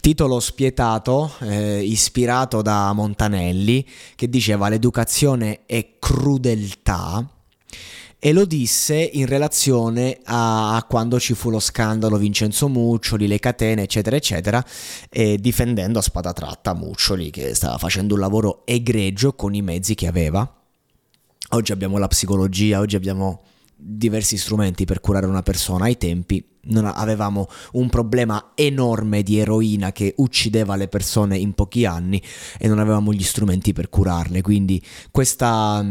Titolo spietato, eh, ispirato da Montanelli, che diceva l'educazione è crudeltà. E lo disse in relazione a, quando ci fu lo scandalo Vincenzo Muccioli, le catene, eccetera, eccetera, difendendo a spada tratta Muccioli, che stava facendo un lavoro egregio con i mezzi che aveva. Oggi abbiamo la psicologia, oggi abbiamo diversi strumenti per curare una persona. Ai tempi non avevamo un problema enorme di eroina che uccideva le persone in pochi anni e non avevamo gli strumenti per curarle. Quindi questa,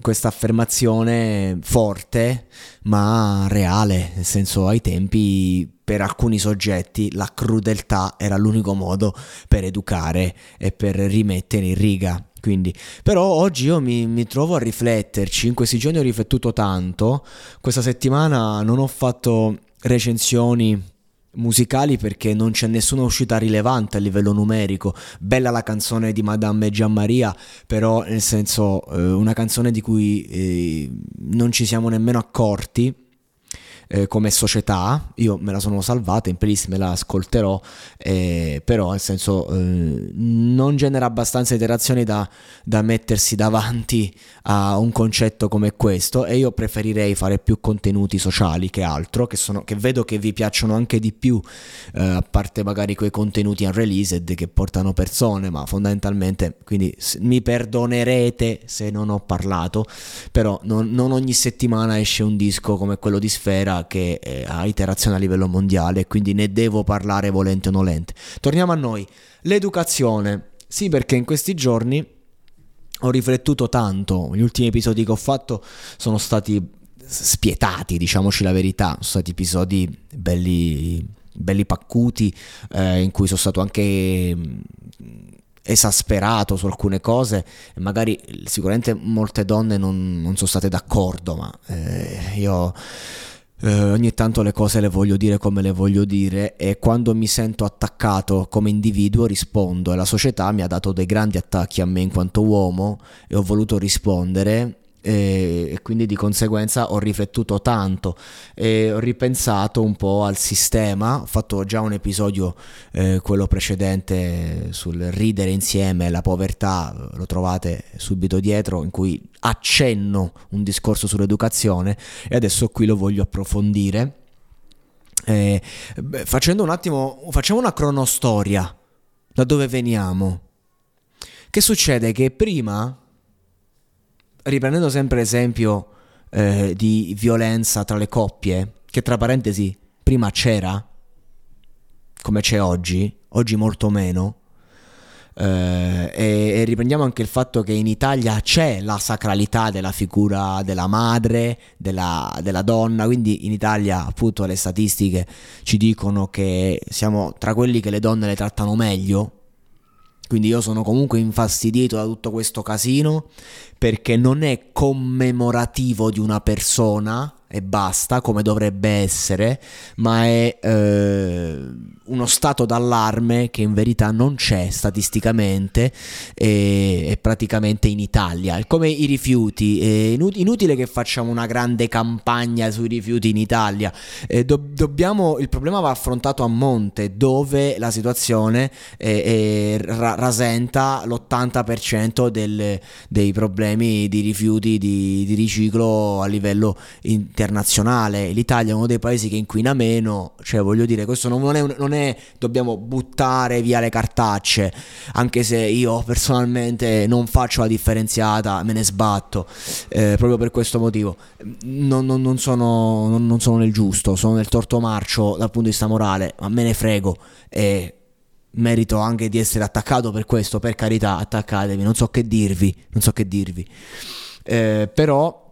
questa affermazione forte ma reale, nel senso ai tempi per alcuni soggetti la crudeltà era l'unico modo per educare e per rimettere in riga. Quindi, però oggi io mi, mi, trovo a rifletterci, in questi giorni ho riflettuto tanto, questa settimana non ho fatto recensioni musicali perché non c'è nessuna uscita rilevante a livello numerico. Bella la canzone di Madame Gianmaria, però nel senso eh, una canzone di cui eh, non ci siamo nemmeno accorti eh, come società, io me la sono salvata, in playlist me la ascolterò, eh, però nel senso eh, non genera abbastanza interazioni da, da, mettersi davanti a un concetto come questo e io preferirei fare più contenuti sociali che altro, che, sono, che vedo che vi piacciono anche di più, eh, a parte magari quei contenuti unreleased che portano persone, ma fondamentalmente, quindi mi perdonerete se non ho parlato, però non, non ogni settimana esce un disco come quello di Sfera che eh, ha iterazione a livello mondiale, quindi ne devo parlare volente o nolente. Torniamo a noi. L'educazione. Sì, perché in questi giorni ho riflettuto tanto, gli ultimi episodi che ho fatto sono stati spietati, diciamoci la verità, sono stati episodi belli, belli paccuti, eh, in cui sono stato anche mm, esasperato su alcune cose magari sicuramente molte donne non, non sono state d'accordo, ma eh, io eh, ogni tanto le cose le voglio dire come le voglio dire e quando mi sento attaccato come individuo rispondo. E la società mi ha dato dei grandi attacchi a me in quanto uomo e ho voluto rispondere e, quindi di conseguenza ho riflettuto tanto e ho ripensato un po' al sistema, ho fatto già un episodio, eh, quello precedente sul ridere insieme, la povertà, lo trovate subito dietro, in cui accenno un discorso sull'educazione e adesso qui lo voglio approfondire. Eh, beh, facendo un attimo, facciamo una cronostoria da dove veniamo. Che succede? Che prima riprendendo sempre l'esempio eh, di violenza tra le coppie, che tra parentesi prima c'era, come c'è oggi, oggi molto meno, eh, e, e, riprendiamo anche il fatto che in Italia c'è la sacralità della figura della madre, della, della, donna, quindi in Italia appunto le statistiche ci dicono che siamo tra quelli che le donne le trattano meglio quindi io sono comunque infastidito da tutto questo casino perché non è commemorativo di una persona, e basta, come dovrebbe essere, ma è eh, uno stato d'allarme che in verità non c'è statisticamente e, e praticamente in Italia. È come i rifiuti, è inutile che facciamo una grande campagna sui rifiuti in Italia, eh, do, dobbiamo, il problema va affrontato a monte dove la situazione è, è, ra, rasenta l'80% del, dei problemi di rifiuti di, di riciclo a livello internazionale internazionale. L'Italia è uno dei paesi che inquina meno, cioè voglio dire, questo non è, non è dobbiamo buttare via le cartacce, anche se io personalmente non faccio la differenziata, me ne sbatto, eh, proprio per questo motivo. Non, non, non, sono, non, sono, nel giusto, sono nel torto marcio dal punto di vista morale, ma me ne frego e merito anche di essere attaccato per questo, per carità, attaccatevi, non so che dirvi, non so che dirvi. Eh, però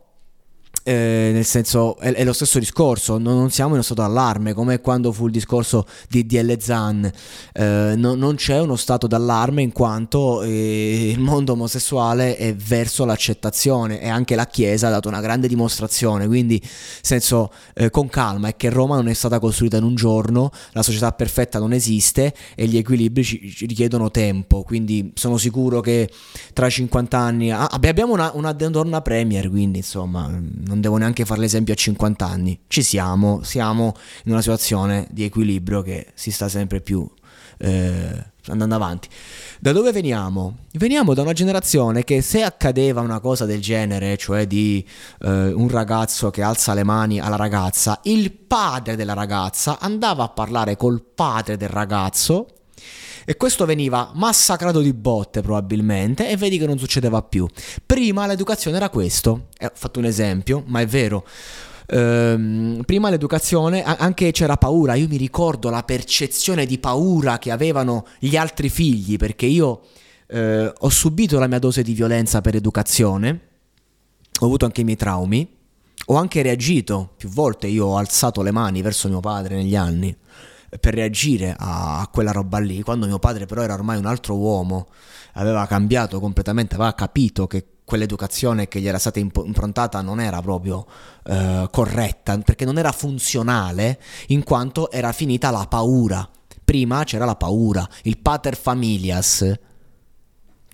eh, nel senso è, è, lo stesso discorso, non, non, siamo in uno stato d'allarme come quando fu il discorso di DL Zan, eh, no, non c'è uno stato d'allarme in quanto eh, il mondo omosessuale è verso l'accettazione e anche la Chiesa ha dato una grande dimostrazione, quindi senso eh, con calma è che Roma non è stata costruita in un giorno, la società perfetta non esiste e gli equilibri ci, ci richiedono tempo, quindi sono sicuro che tra 50 anni ah, abbiamo una, una premier, quindi insomma non devo neanche fare l'esempio a 50 anni, ci siamo, siamo in una situazione di equilibrio che si sta sempre più eh, andando avanti. Da dove veniamo? Veniamo da una generazione che se accadeva una cosa del genere, cioè di eh, un ragazzo che alza le mani alla ragazza, il padre della ragazza andava a parlare col padre del ragazzo e questo veniva massacrato di botte probabilmente e vedi che non succedeva più. Prima l'educazione era questo, eh, ho fatto un esempio, ma è vero. Ehm, prima l'educazione anche c'era paura, io mi ricordo la percezione di paura che avevano gli altri figli perché io eh, ho subito la mia dose di violenza per educazione, ho avuto anche i miei traumi, ho anche reagito. Più volte, io ho alzato le mani verso mio padre negli anni per reagire a, quella roba lì, quando mio padre però era ormai un altro uomo, aveva cambiato completamente, aveva capito che quell'educazione che gli era stata improntata non era proprio eh, corretta, perché non era funzionale, in quanto era finita la paura. Prima c'era la paura, il pater familias,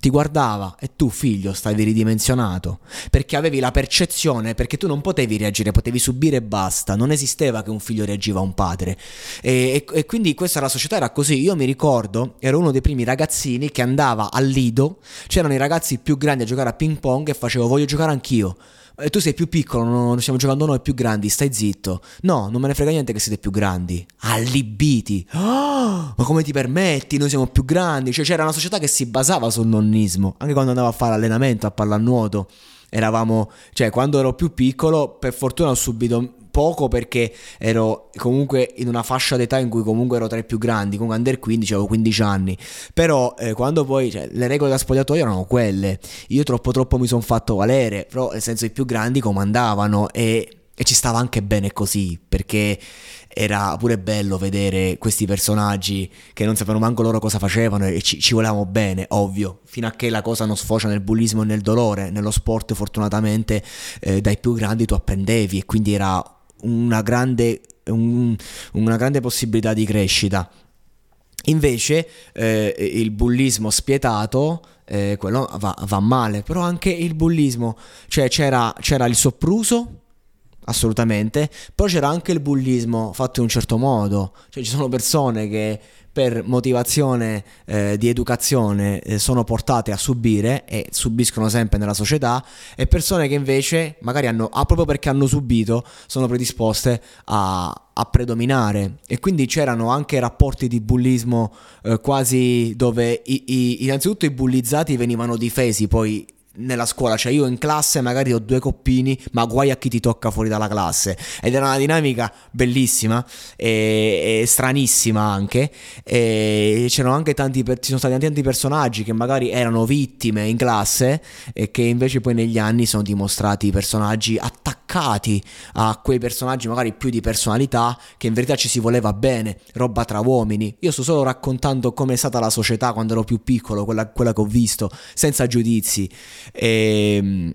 ti guardava e tu figlio stavi ridimensionato. Perché avevi la percezione perché tu non potevi reagire potevi subire e basta. Non esisteva che un figlio reagiva a un padre. E, e, e quindi questa la società era così. Io mi ricordo ero uno dei primi ragazzini che andava al lido. C'erano i ragazzi più grandi a giocare a ping pong e facevo voglio giocare anch'io eh, tu sei più piccolo, non stiamo giocando noi più grandi, stai zitto. No, non me ne frega niente che siete più grandi. Allibiti. Oh, ma come ti permetti? Noi siamo più grandi. Cioè c'era una società che si basava sul nonnismo. Anche quando andavo a fare allenamento, a pallanuoto. Eravamo, cioè quando ero più piccolo, per fortuna ho subito poco perché ero comunque in una fascia d'età in cui comunque ero tra i più grandi, comunque under 15 avevo 15 anni, però eh, quando poi cioè, le regole da spogliatoio erano quelle, io troppo troppo mi sono fatto valere, però nel senso i più grandi comandavano e, e ci stava anche bene così perché era pure bello vedere questi personaggi che non sapevano manco loro cosa facevano e ci, ci, volevamo bene, ovvio, fino a che la cosa non sfocia nel bullismo e nel dolore. Nello sport, fortunatamente, eh, dai più grandi tu appendevi e quindi era una grande, un, una grande possibilità di crescita. Invece eh, il bullismo spietato, eh, quello va, va, male, però anche il bullismo, cioè c'era, c'era il sopruso, assolutamente, però c'era anche il bullismo fatto in un certo modo, cioè ci sono persone che per motivazione eh, di educazione eh, sono portate a subire e subiscono sempre nella società e persone che invece magari hanno, ah, proprio perché hanno subito, sono predisposte a, a predominare. E quindi c'erano anche rapporti di bullismo eh, quasi dove i, i, innanzitutto i bullizzati venivano difesi poi nella scuola, cioè io in classe magari ho due coppini, ma guai a chi ti tocca fuori dalla classe. Ed era una dinamica bellissima e, e stranissima anche. E c'erano anche tanti, ci sono stati tanti personaggi che magari erano vittime in classe e che invece poi negli anni sono dimostrati personaggi attaccati a quei personaggi magari più di personalità che in verità ci si voleva bene, roba tra uomini. Io sto solo raccontando come è stata la società quando ero più piccolo, quella, quella che ho visto, senza giudizi. E, ehm,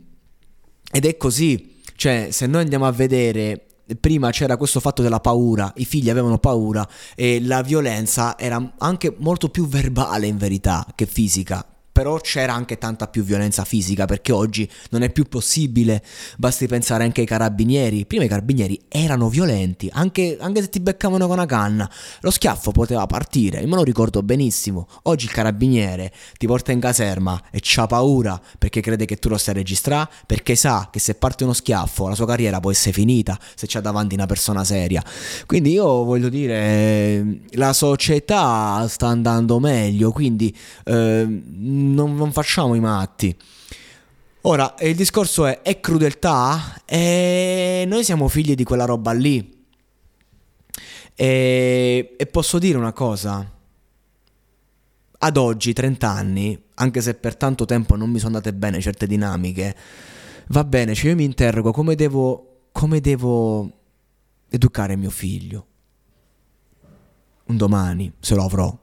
ed è così, cioè se noi andiamo a vedere prima c'era questo fatto della paura, i figli avevano paura e la violenza era anche molto più verbale in verità che fisica, però c'era anche tanta più violenza fisica perché oggi non è più possibile, basti pensare anche ai carabinieri, prima i carabinieri erano violenti, anche, anche se ti beccavano con una canna, lo schiaffo poteva partire, me lo ricordo benissimo, oggi il carabiniere ti porta in caserma e c'ha paura perché crede che tu lo stai a registrare, perché sa che se parte uno schiaffo la sua carriera può essere finita se c'ha davanti una persona seria, quindi io voglio dire, la società sta andando meglio, quindi... Eh, non, non facciamo i matti. Ora, il discorso è, è crudeltà? E noi siamo figli di quella roba lì. E, e posso dire una cosa. Ad oggi, 30 anni, anche se per tanto tempo non mi sono andate bene certe dinamiche, va bene, cioè io mi interrogo come devo, come devo educare mio figlio. Un domani, se lo avrò.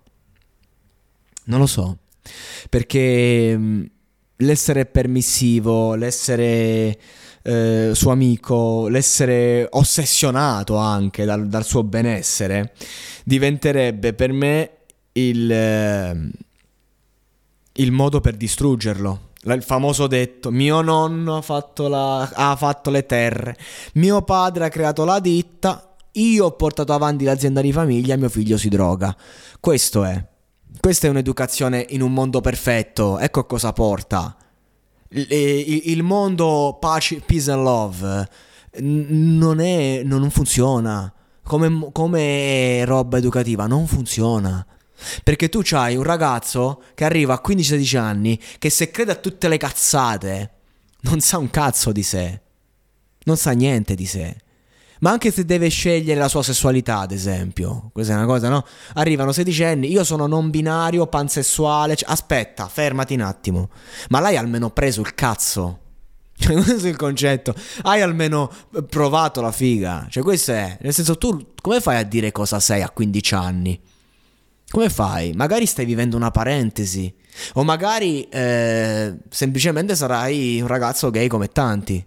Non lo so. Perché mm, l'essere permissivo, l'essere eh, suo amico, l'essere ossessionato anche dal, dal suo benessere, diventerebbe per me il, eh, il modo per distruggerlo. Il famoso detto, mio nonno ha fatto, la, ha fatto le terre, mio padre ha creato la ditta, io ho portato avanti l'azienda di famiglia, mio figlio si droga. Questo è. Questa è un'educazione in un mondo perfetto, ecco cosa porta. Il, mondo pace, peace and love non, è, non funziona. Come, come roba educativa non funziona. Perché tu hai un ragazzo che arriva a 15-16 anni che se crede a tutte le cazzate non sa un cazzo di sé. Non sa niente di sé ma anche se deve scegliere la sua sessualità, ad esempio. Questa è una cosa, no? Arrivano sedicenni, io sono non binario, pansessuale. Cioè, aspetta, fermati un attimo. Ma l'hai almeno preso il cazzo? Cioè, questo è il concetto. Hai almeno provato la figa. Cioè, questo è. Nel senso, tu come fai a dire cosa sei a 15 anni? Come fai? Magari stai vivendo una parentesi. O magari eh, semplicemente sarai un ragazzo gay come tanti.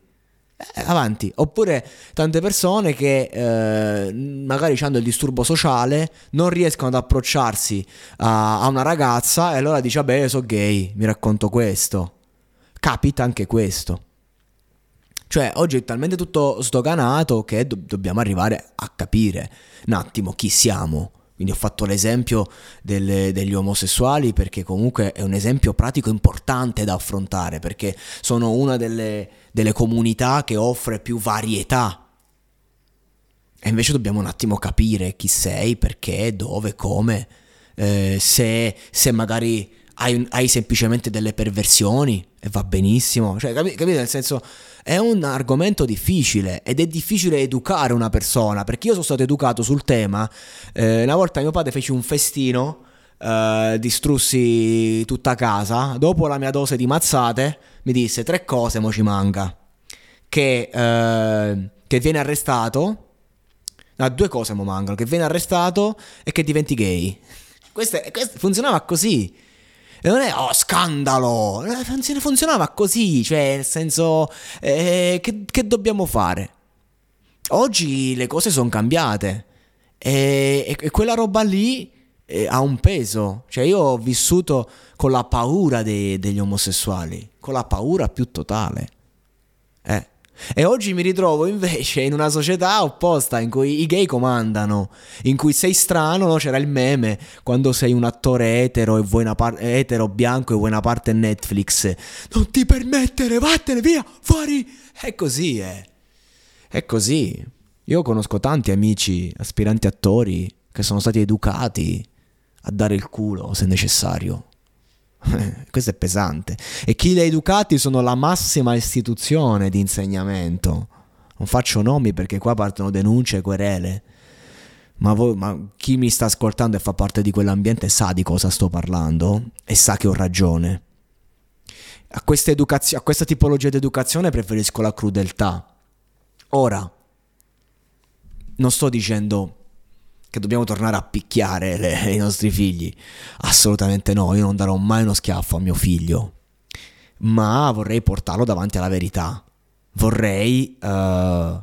Eh, avanti. Oppure tante persone che eh, magari hanno il disturbo sociale, non riescono ad approcciarsi a, a una ragazza e allora dice, vabbè, sono gay, mi racconto questo. Capita anche questo. Cioè, oggi è talmente tutto sdoganato che do- dobbiamo arrivare a capire un attimo chi siamo quindi ho fatto l'esempio delle, degli omosessuali perché comunque è un esempio pratico importante da affrontare, perché sono una delle, delle comunità che offre più varietà. E invece dobbiamo un attimo capire chi sei, perché, dove, come, eh, se, se magari hai, hai, semplicemente delle perversioni e va benissimo. Cioè, capite? Nel senso, è un argomento difficile ed è difficile educare una persona perché io sono stato educato sul tema. Eh, una volta mio padre fece un festino, eh, distrussi tutta casa. Dopo la mia dose di mazzate, mi disse tre cose, mo ci manca. Che, eh, che viene arrestato. No, due cose mo mancano: che viene arrestato e che diventi gay. Questo, questo funzionava così. E non è, oh, scandalo! Eh, funzionava così, cioè, nel senso, eh, che, che dobbiamo fare? Oggi le cose sono cambiate e, e, quella roba lì eh, ha un peso. Cioè, io ho vissuto con la paura dei, degli omosessuali, con la paura più totale. Eh. E oggi mi ritrovo invece in una società opposta in cui i gay comandano, in cui sei strano, no? c'era il meme quando sei un attore etero e vuoi una parte etero bianco e vuoi una parte Netflix. Non ti permettere, vattene via, fuori. È così, eh. È così. Io conosco tanti amici, aspiranti attori, che sono stati educati a dare il culo se necessario. Questo è pesante. E chi li ha educati sono la massima istituzione di insegnamento. Non faccio nomi perché qua partono denunce e querele. Ma, voi, ma, chi mi sta ascoltando e fa parte di quell'ambiente sa di cosa sto parlando e sa che ho ragione. A questa, educazio- a questa tipologia di educazione preferisco la crudeltà. Ora, non sto dicendo che dobbiamo tornare a picchiare le, i nostri figli. Assolutamente no, io non darò mai uno schiaffo a mio figlio, ma vorrei portarlo davanti alla verità. Vorrei uh,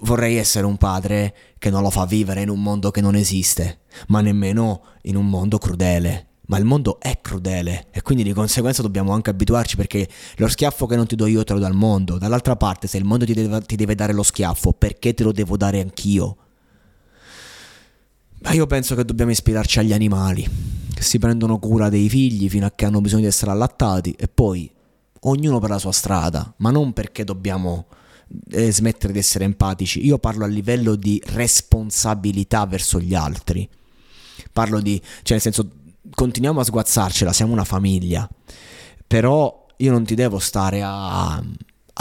vorrei essere un padre che non lo fa vivere in un mondo che non esiste, ma nemmeno in un mondo crudele. Ma il mondo è crudele e quindi di conseguenza dobbiamo anche abituarci perché lo schiaffo che non ti do io te lo dà il mondo. Dall'altra parte, se il mondo ti deve, ti deve dare lo schiaffo, perché te lo devo dare anch'io? Ma io penso che dobbiamo ispirarci agli animali, che si prendono cura dei figli fino a che hanno bisogno di essere allattati e poi ognuno per la sua strada, ma non perché dobbiamo eh, smettere di essere empatici. Io parlo a livello di responsabilità verso gli altri. Parlo di, cioè nel senso, continuiamo a sguazzarcela, siamo una famiglia. Però io non ti devo stare a,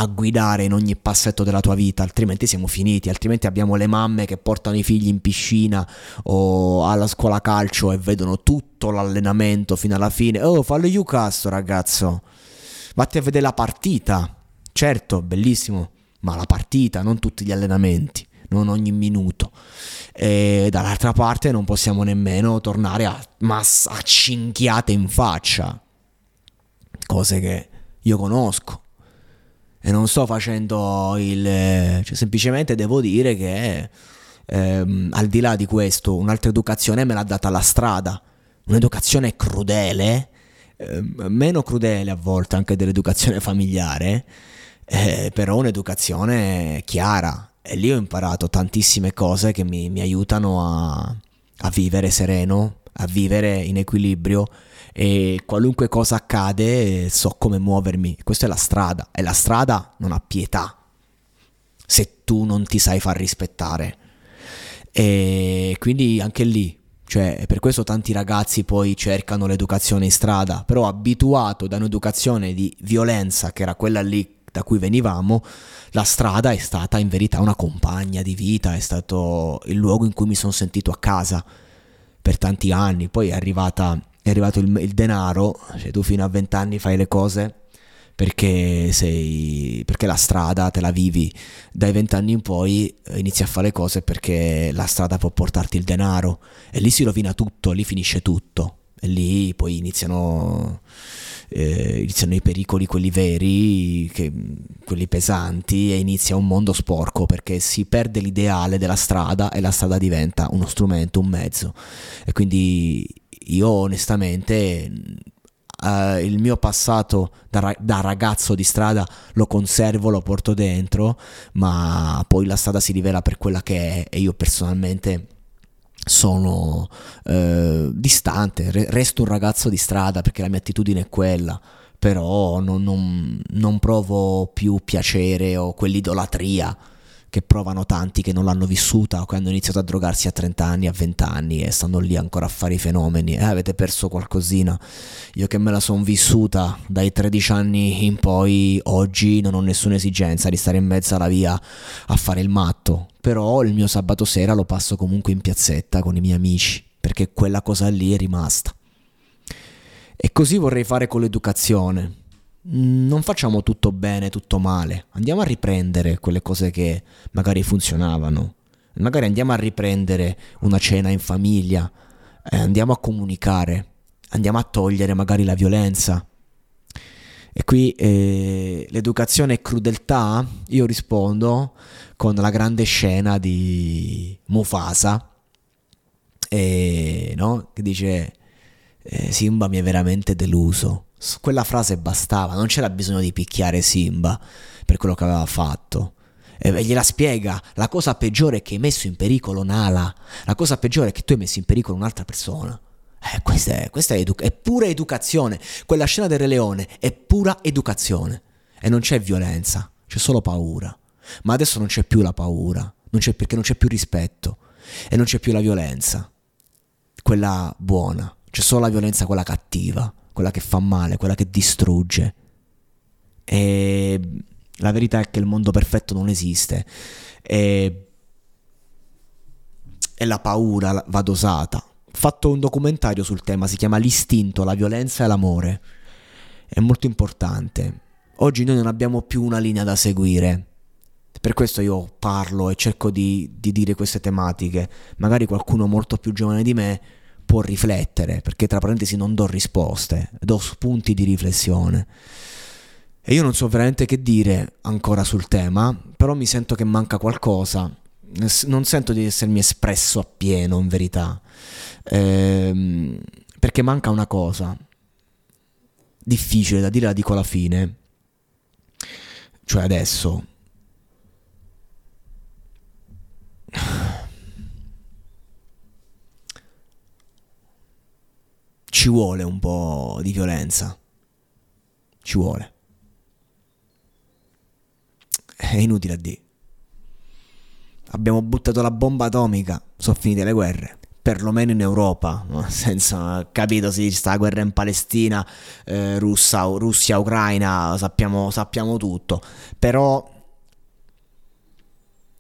a guidare in ogni passetto della tua vita, altrimenti siamo finiti, altrimenti abbiamo le mamme che portano i figli in piscina o alla scuola calcio e vedono tutto l'allenamento fino alla fine. Oh, fallo you cast, ragazzo. Vatti a vedere la partita. Certo, bellissimo ma la partita, non tutti gli allenamenti, non ogni minuto. E dall'altra parte non possiamo nemmeno tornare a, mass- a cinchiate in faccia, cose che io conosco. E non sto facendo il... cioè semplicemente devo dire che ehm, al di là di questo un'altra educazione me l'ha data la strada. Un'educazione crudele, ehm, meno crudele a volte anche dell'educazione familiare, eh, però un'educazione chiara e lì ho imparato tantissime cose che mi, mi aiutano a, a vivere sereno, a vivere in equilibrio e qualunque cosa accade so come muovermi. Questa è la strada e la strada non ha pietà se tu non ti sai far rispettare. E quindi anche lì, cioè per questo tanti ragazzi poi cercano l'educazione in strada, però abituato da un'educazione di violenza che era quella lì da cui venivamo, la strada è stata in verità una compagna di vita, è stato il luogo in cui mi sono sentito a casa per tanti anni, poi è, arrivata, è arrivato il, il denaro, cioè tu fino a vent'anni fai le cose perché, sei, perché la strada te la vivi, dai vent'anni in poi inizi a fare le cose perché la strada può portarti il denaro. E lì si rovina tutto, lì finisce tutto. E lì poi iniziano eh, iniziano i pericoli, quelli veri, che, quelli pesanti, e inizia un mondo sporco perché si perde l'ideale della strada e la strada diventa uno strumento, un mezzo. E quindi io onestamente Uh, il mio passato da, da, ragazzo di strada lo conservo, lo porto dentro, ma poi la strada si rivela per quella che è e io personalmente sono eh, distante, resto un ragazzo di strada perché la mia attitudine è quella, però non, non, non provo più piacere o quell'idolatria che provano tanti che non l'hanno vissuta o che hanno iniziato a drogarsi a 30 anni, a 20 anni e stanno lì ancora a fare i fenomeni. Eh, avete perso qualcosina. Io che me la sono vissuta dai 13 anni in poi, oggi non ho nessuna esigenza di stare in mezzo alla via a fare il matto. Però il mio sabato sera lo passo comunque in piazzetta con i miei amici, perché quella cosa lì è rimasta. E così vorrei fare con l'educazione non facciamo tutto bene, tutto male, andiamo a riprendere quelle cose che magari funzionavano, magari andiamo a riprendere una cena in famiglia, eh, andiamo a comunicare, andiamo a togliere magari la violenza. E qui eh, l'educazione è crudeltà? Io rispondo con la grande scena di Mufasa, eh, no? che dice eh, Simba mi è veramente deluso quella frase bastava, non c'era bisogno di picchiare Simba per quello che aveva fatto. E gliela spiega, la cosa peggiore è che hai messo in pericolo Nala, la cosa peggiore è che tu hai messo in pericolo un'altra persona. Eh, questa è, questa è, edu- è pura educazione, quella scena del Re Leone è pura educazione e non c'è violenza, c'è solo paura. Ma adesso non c'è più la paura, non perché non c'è più rispetto e non c'è più la violenza, quella buona, c'è solo la violenza, quella cattiva quella che fa male, quella che distrugge. E la verità è che il mondo perfetto non esiste. E, e la paura va dosata. Ho fatto un documentario sul tema, si chiama L'istinto, la violenza e l'amore. È molto importante. Oggi noi non abbiamo più una linea da seguire. Per questo io parlo e cerco di, di dire queste tematiche. Magari qualcuno molto più giovane di me può riflettere, perché tra parentesi non do risposte, do spunti di riflessione. E io non so veramente che dire ancora sul tema, però mi sento che manca qualcosa. Non sento di essermi espresso appieno, in verità. Ehm, perché manca una cosa. Difficile da dire, la dico alla fine. Cioè adesso. Ci vuole un po' di violenza. Ci vuole. È inutile a dire. Abbiamo buttato la bomba atomica, sono finite le guerre perlomeno in Europa, senza capito se sta la guerra in Palestina, eh, Russa, Russia, Ucraina, sappiamo, sappiamo tutto, però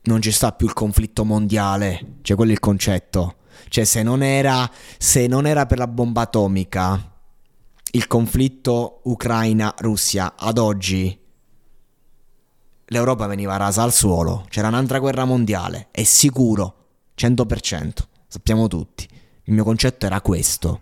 non ci sta più il conflitto mondiale, cioè quello è il concetto, cioè se non era, se non era per la bomba atomica, il conflitto Ucraina-Russia ad oggi l'Europa veniva rasa al suolo, c'era un'altra guerra mondiale, è sicuro, 100% sappiamo tutti. Il mio concetto era questo.